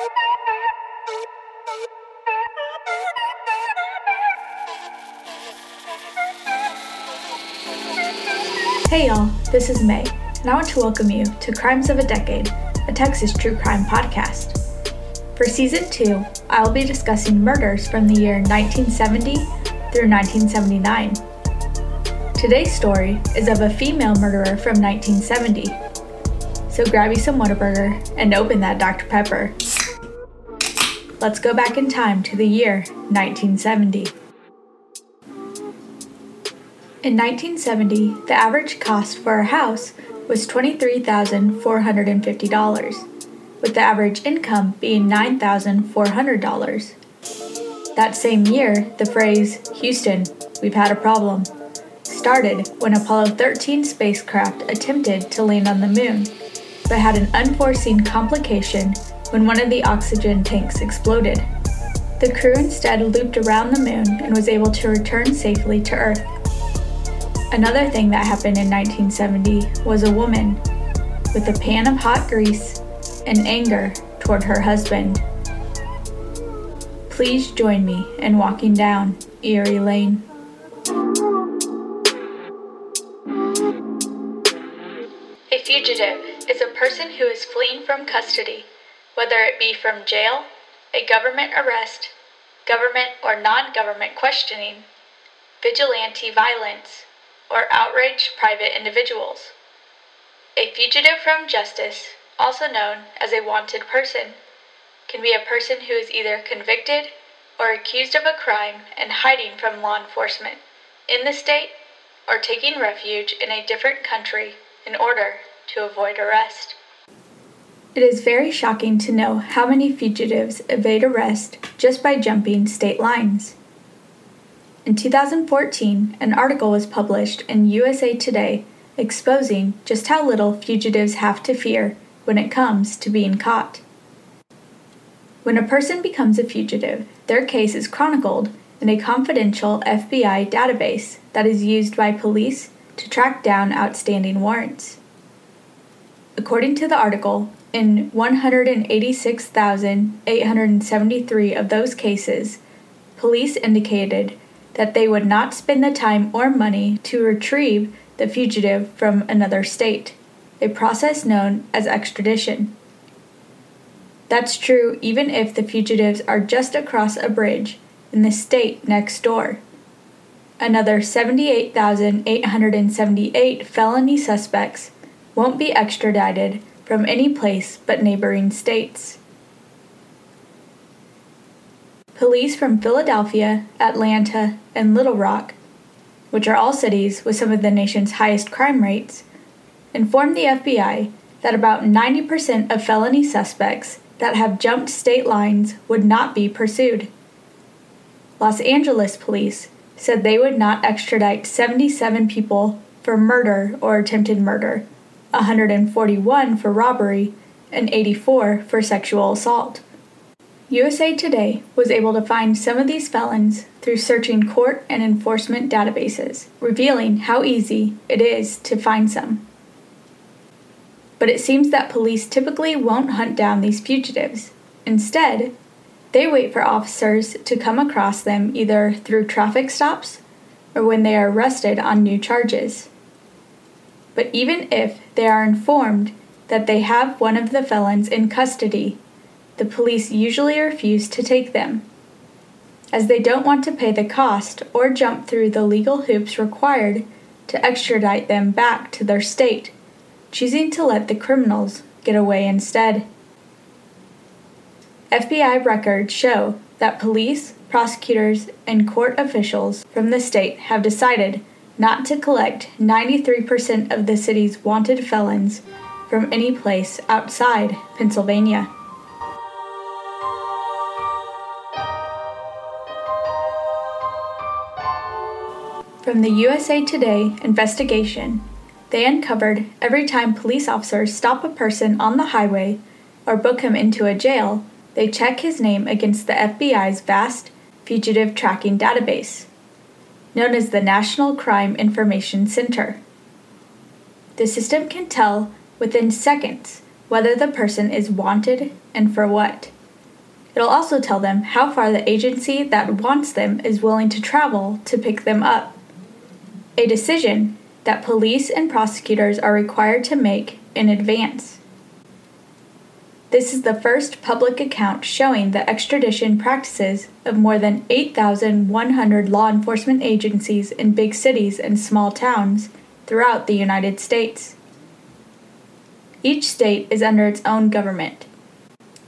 Hey y'all, this is May, and I want to welcome you to Crimes of a Decade, a Texas true crime podcast. For season two, I will be discussing murders from the year 1970 through 1979. Today's story is of a female murderer from 1970. So grab you some Whataburger and open that Dr. Pepper. Let's go back in time to the year 1970. In 1970, the average cost for a house was $23,450, with the average income being $9,400. That same year, the phrase, Houston, we've had a problem, started when Apollo 13 spacecraft attempted to land on the moon, but had an unforeseen complication when one of the oxygen tanks exploded. The crew instead looped around the moon and was able to return safely to Earth. Another thing that happened in 1970 was a woman with a pan of hot grease and anger toward her husband. Please join me in walking down Erie Lane. A fugitive is a person who is fleeing from custody, whether it be from jail, a government arrest, government or non government questioning, vigilante violence, or outrage private individuals. A fugitive from justice, also known as a wanted person, can be a person who is either convicted or accused of a crime and hiding from law enforcement in the state or taking refuge in a different country in order to avoid arrest. It is very shocking to know how many fugitives evade arrest just by jumping state lines. In 2014, an article was published in USA Today exposing just how little fugitives have to fear when it comes to being caught. When a person becomes a fugitive, their case is chronicled in a confidential FBI database that is used by police to track down outstanding warrants. According to the article, in 186,873 of those cases, police indicated that they would not spend the time or money to retrieve the fugitive from another state, a process known as extradition. That's true even if the fugitives are just across a bridge in the state next door. Another 78,878 felony suspects won't be extradited from any place but neighboring states. Police from Philadelphia, Atlanta, and Little Rock, which are all cities with some of the nation's highest crime rates, informed the FBI that about 90% of felony suspects that have jumped state lines would not be pursued. Los Angeles police said they would not extradite 77 people for murder or attempted murder, 141 for robbery, and 84 for sexual assault. USA Today was able to find some of these felons through searching court and enforcement databases, revealing how easy it is to find some. But it seems that police typically won't hunt down these fugitives. Instead, they wait for officers to come across them either through traffic stops or when they are arrested on new charges. But even if they are informed that they have one of the felons in custody the police usually refuse to take them, as they don't want to pay the cost or jump through the legal hoops required to extradite them back to their state, choosing to let the criminals get away instead. FBI records show that police, prosecutors, and court officials from the state have decided not to collect 93% of the city's wanted felons from any place outside Pennsylvania. From the USA Today investigation, they uncovered every time police officers stop a person on the highway or book him into a jail, they check his name against the FBI's vast fugitive tracking database, known as the National Crime Information Center. The system can tell within seconds whether the person is wanted and for what, It'll also tell them how far the agency that wants them is willing to travel to pick them up. A decision that police and prosecutors are required to make in advance. This is the first public account showing the extradition practices of more than 8,100 law enforcement agencies in big cities and small towns throughout the United States. Each state is under its own government,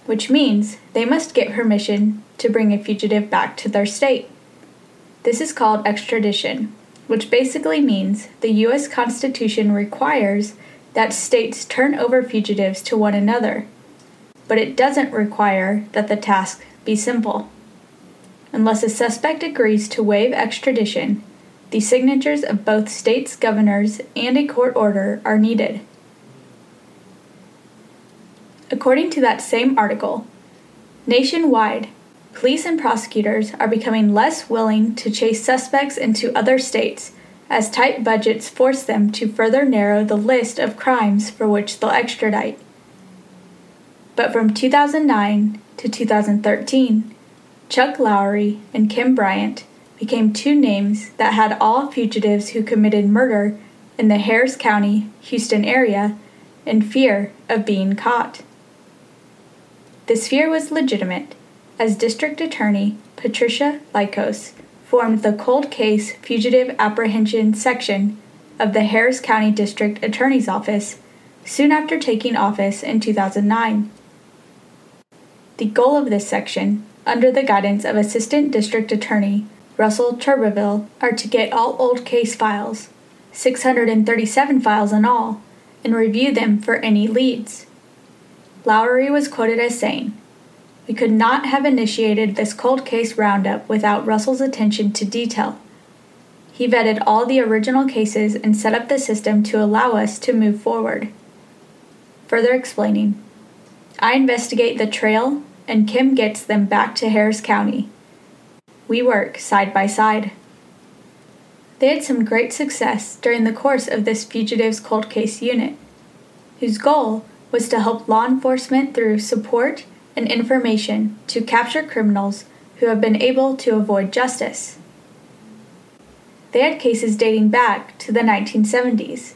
which means they must get permission to bring a fugitive back to their state. This is called extradition, which basically means the U.S. Constitution requires that states turn over fugitives to one another, but it doesn't require that the task be simple. Unless a suspect agrees to waive extradition, the signatures of both states' governors and a court order are needed. According to that same article, nationwide, police and prosecutors are becoming less willing to chase suspects into other states as tight budgets force them to further narrow the list of crimes for which they'll extradite. But from 2009 to 2013, Chuck Lowry and Kim Bryant became two names that had all fugitives who committed murder in the Harris County, Houston area in fear of being caught. This fear was legitimate, as District Attorney Patricia Lykos formed the Cold Case Fugitive Apprehension Section of the Harris County District Attorney's Office soon after taking office in 2009. The goal of this section, under the guidance of Assistant District Attorney Russell Turberville, are to get all old case files, 637 files in all, and review them for any leads. Lowry was quoted as saying, We could not have initiated this cold case roundup without Russell's attention to detail. He vetted all the original cases and set up the system to allow us to move forward. Further explaining, I investigate the trail, and Kim gets them back to Harris County. We work side by side. They had some great success during the course of this fugitives cold case unit, whose goal was to help law enforcement through support and information to capture criminals who have been able to avoid justice. They had cases dating back to the 1970s,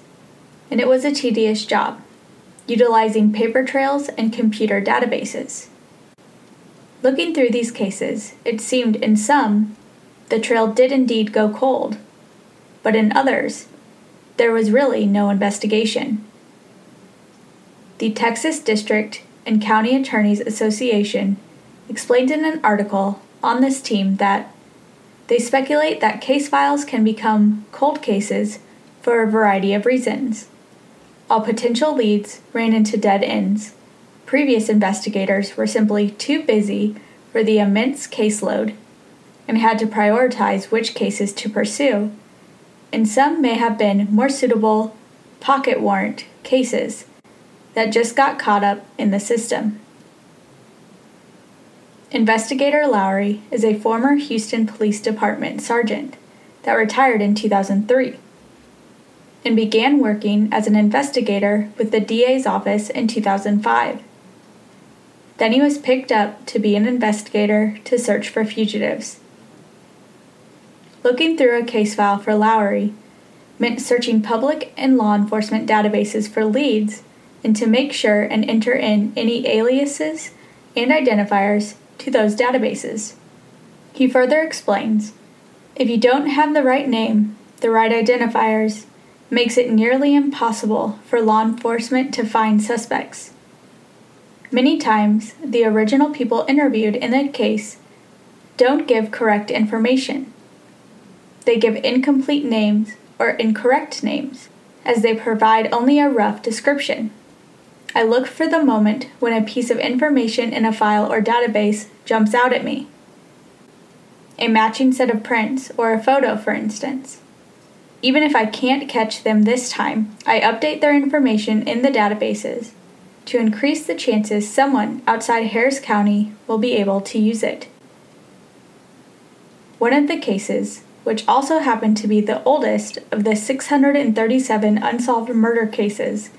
and it was a tedious job, utilizing paper trails and computer databases. Looking through these cases, it seemed in some the trail did indeed go cold, but in others, there was really no investigation. The Texas District and County Attorneys Association explained in an article on this team that they speculate that case files can become cold cases for a variety of reasons. All potential leads ran into dead ends. Previous investigators were simply too busy for the immense caseload and had to prioritize which cases to pursue, and some may have been more suitable pocket warrant cases that just got caught up in the system. Investigator Lowry is a former Houston Police Department sergeant that retired in 2003 and began working as an investigator with the DA's office in 2005. Then he was picked up to be an investigator to search for fugitives. Looking through a case file for Lowry meant searching public and law enforcement databases for leads and to make sure and enter in any aliases and identifiers to those databases. He further explains if you don't have the right name, the right identifiers, makes it nearly impossible for law enforcement to find suspects. Many times, the original people interviewed in the case don't give correct information. They give incomplete names or incorrect names, as they provide only a rough description. I look for the moment when a piece of information in a file or database jumps out at me. A matching set of prints or a photo, for instance. Even if I can't catch them this time, I update their information in the databases to increase the chances someone outside Harris County will be able to use it. One of the cases, which also happened to be the oldest of the 637 unsolved murder cases,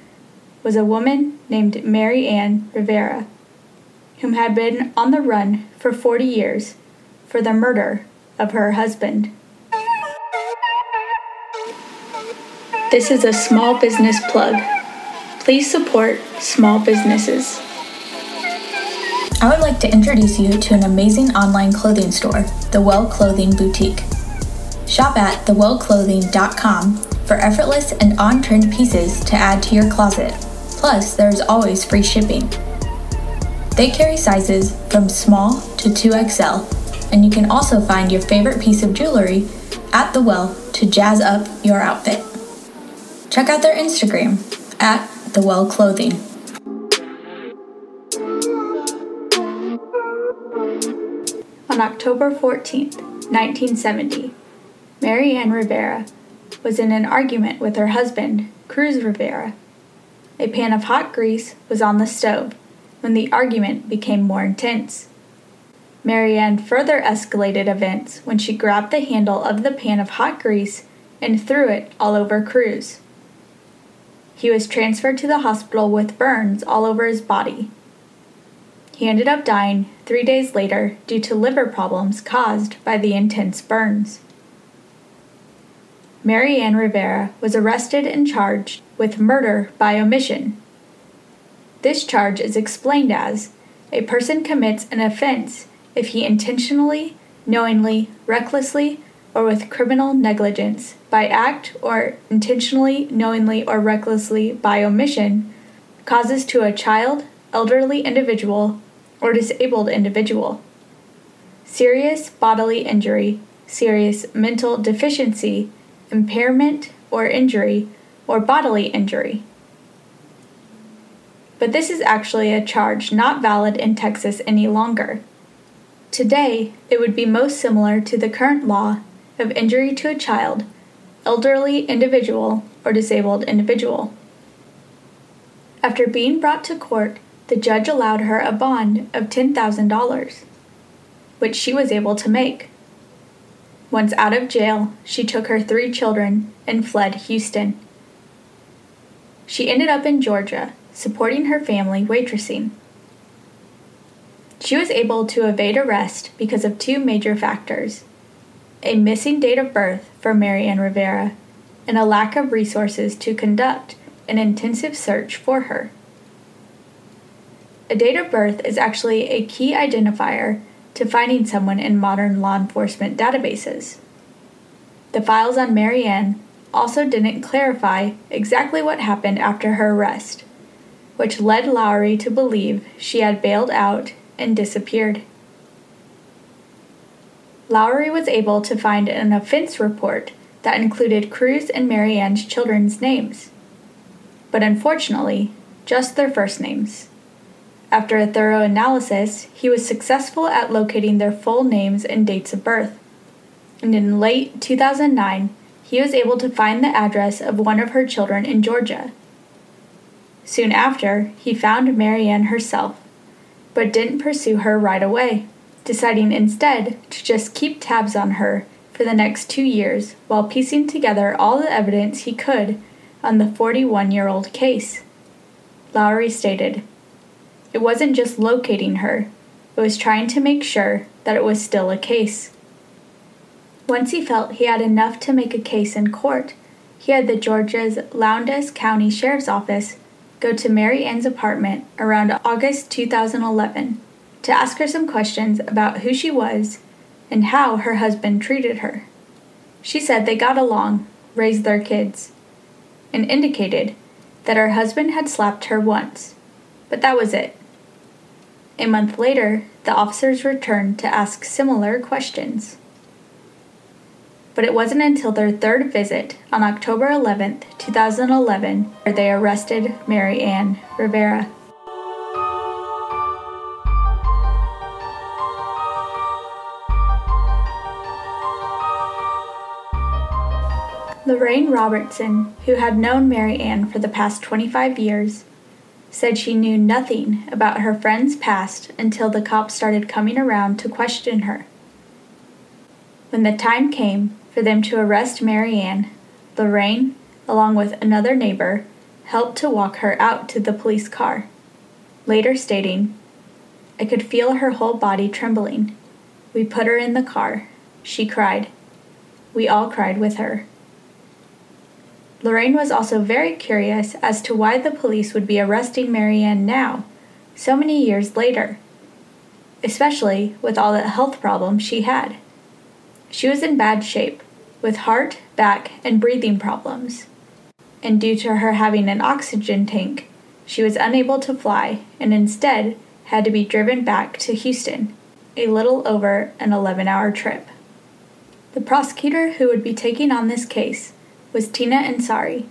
was a woman named Mary Ann Rivera. whom had been on the run for 40 years for the murder of her husband. This is a small business plug. Please support small businesses. I would like to introduce you to an amazing online clothing store, The Well Clothing Boutique. Shop at thewellclothing.com for effortless and on trend pieces to add to your closet. Plus, there's always free shipping. They carry sizes from small to 2XL, and you can also find your favorite piece of jewelry at The Well to jazz up your outfit. Check out their Instagram at The Well Clothing. On October 14, 1970, Mary Ann Rivera was in an argument with her husband, Cruz Rivera. A pan of hot grease was on the stove when the argument became more intense. Marianne further escalated events when she grabbed the handle of the pan of hot grease and threw it all over Cruz. He was transferred to the hospital with burns all over his body. He ended up dying three days later due to liver problems caused by the intense burns. Mary Ann Rivera was arrested and charged with murder by omission. This charge is explained as a person commits an offense if he intentionally, knowingly, recklessly, or with criminal negligence by act or intentionally, knowingly, or recklessly by omission causes to a child, elderly individual, or disabled individual serious bodily injury, serious mental deficiency, impairment or injury, or bodily injury. But this is actually a charge not valid in Texas any longer. Today, it would be most similar to the current law of injury to a child, elderly individual, or disabled individual. After being brought to court, the judge allowed her a bond of $10,000, which she was able to make. Once out of jail, she took her three children and fled Houston. She ended up in Georgia, supporting her family waitressing. She was able to evade arrest because of two major factors a missing date of birth for Marianne Rivera, and a lack of resources to conduct an intensive search for her. A date of birth is actually a key identifier to finding someone in modern law enforcement databases. The files on Marianne also didn't clarify exactly what happened after her arrest, which led Lowry to believe she had bailed out and disappeared. Lowry was able to find an offense report that included Cruz and Marianne's children's names, but unfortunately, just their first names. After a thorough analysis, he was successful at locating their full names and dates of birth. And in late 2009, he was able to find the address of one of her children in Georgia. Soon after, he found Marianne herself, but didn't pursue her right away deciding instead to just keep tabs on her for the next two years while piecing together all the evidence he could on the 41 year old case. Lowry stated, It wasn't just locating her, it was trying to make sure that it was still a case. Once he felt he had enough to make a case in court, he had the Georgia's Lowndes County Sheriff's Office go to Mary Ann's apartment around August 2011 to ask her some questions about who she was and how her husband treated her. She said they got along, raised their kids, and indicated that her husband had slapped her once, but that was it. A month later, the officers returned to ask similar questions. But it wasn't until their third visit on October 11, 2011, where they arrested Mary Ann Rivera. Lorraine Robertson, who had known Mary Ann for the past 25 years, said she knew nothing about her friend's past until the cops started coming around to question her. When the time came for them to arrest Mary Ann, Lorraine, along with another neighbor, helped to walk her out to the police car, later stating, I could feel her whole body trembling. We put her in the car. She cried. We all cried with her. Lorraine was also very curious as to why the police would be arresting Marianne now, so many years later, especially with all the health problems she had. She was in bad shape, with heart, back, and breathing problems. And due to her having an oxygen tank, she was unable to fly and instead had to be driven back to Houston, a little over an 11 hour trip. The prosecutor who would be taking on this case was Tina Ansari,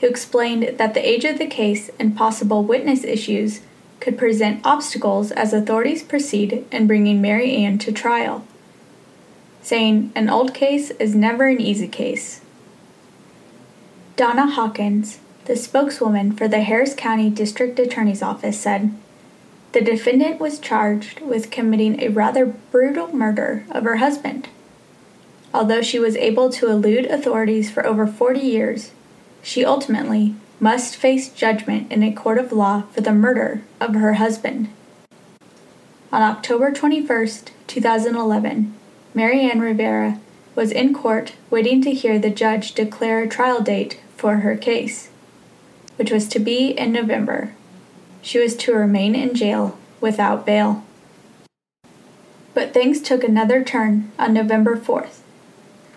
who explained that the age of the case and possible witness issues could present obstacles as authorities proceed in bringing Mary Ann to trial, saying an old case is never an easy case. Donna Hawkins, the spokeswoman for the Harris County District Attorney's Office, said the defendant was charged with committing a rather brutal murder of her husband. Although she was able to elude authorities for over 40 years, she ultimately must face judgment in a court of law for the murder of her husband. On October 21, 2011, Marianne Rivera was in court waiting to hear the judge declare a trial date for her case, which was to be in November. She was to remain in jail without bail. But things took another turn on November 4th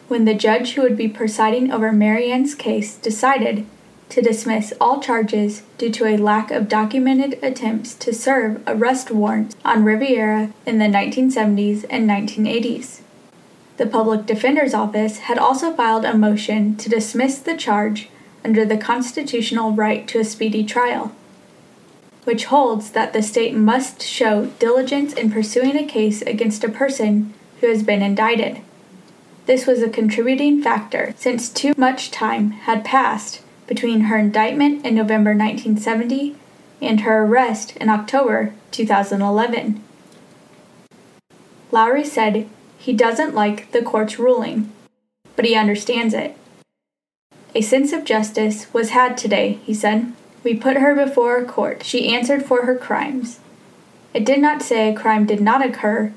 when the judge who would be presiding over Marianne's case decided to dismiss all charges due to a lack of documented attempts to serve arrest warrants on Riviera in the 1970s and 1980s. The Public Defender's Office had also filed a motion to dismiss the charge under the constitutional right to a speedy trial, which holds that the state must show diligence in pursuing a case against a person who has been indicted. This was a contributing factor since too much time had passed between her indictment in November 1970 and her arrest in October 2011. Lowry said he doesn't like the court's ruling, but he understands it. A sense of justice was had today, he said. We put her before a court. She answered for her crimes. It did not say a crime did not occur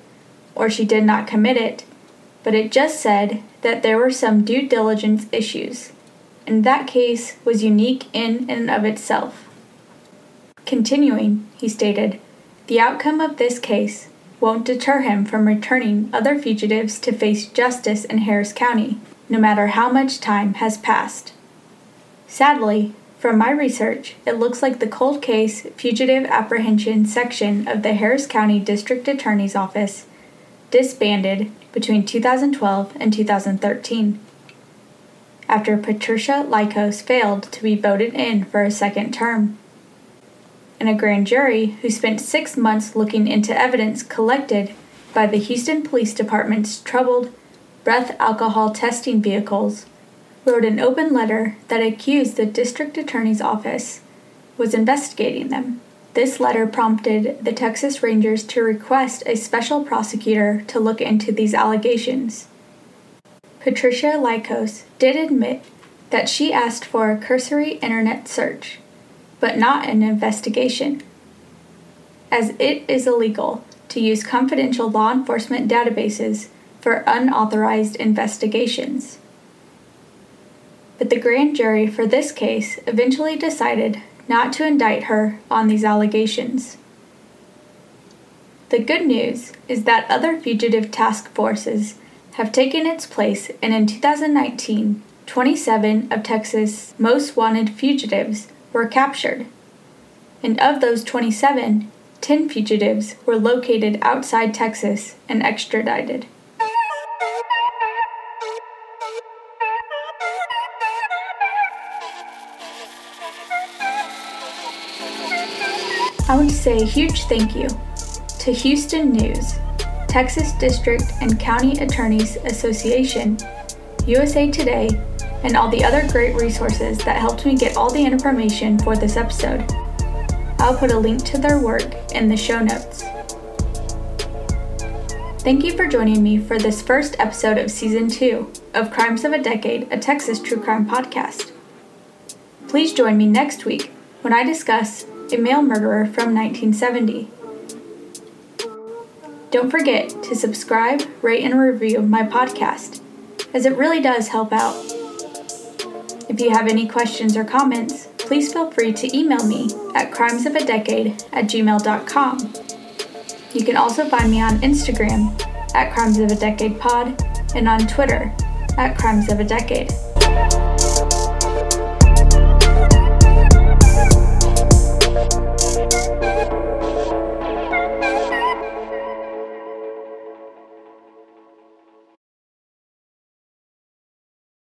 or she did not commit it, but it just said that there were some due diligence issues, and that case was unique in and of itself. Continuing, he stated, the outcome of this case won't deter him from returning other fugitives to face justice in Harris County, no matter how much time has passed. Sadly, from my research, it looks like the cold case fugitive apprehension section of the Harris County District Attorney's Office disbanded between 2012 and 2013 after Patricia Lykos failed to be voted in for a second term. And a grand jury who spent six months looking into evidence collected by the Houston Police Department's troubled breath alcohol testing vehicles wrote an open letter that accused the district attorney's office was investigating them. This letter prompted the Texas Rangers to request a special prosecutor to look into these allegations. Patricia Lykos did admit that she asked for a cursory internet search, but not an investigation, as it is illegal to use confidential law enforcement databases for unauthorized investigations. But the grand jury for this case eventually decided not to indict her on these allegations. The good news is that other fugitive task forces have taken its place, and in 2019, 27 of Texas' most wanted fugitives were captured. And of those 27, 10 fugitives were located outside Texas and extradited. I want to say a huge thank you to Houston News, Texas District and County Attorneys Association, USA Today, and all the other great resources that helped me get all the information for this episode. I'll put a link to their work in the show notes. Thank you for joining me for this first episode of Season 2 of Crimes of a Decade, a Texas True Crime podcast. Please join me next week when I discuss a male murderer from 1970. Don't forget to subscribe, rate, and review my podcast, as it really does help out. If you have any questions or comments, please feel free to email me at crimesofadecade at gmail.com. You can also find me on Instagram at Crimes of a Decade Pod and on Twitter at Crimes of a Decade.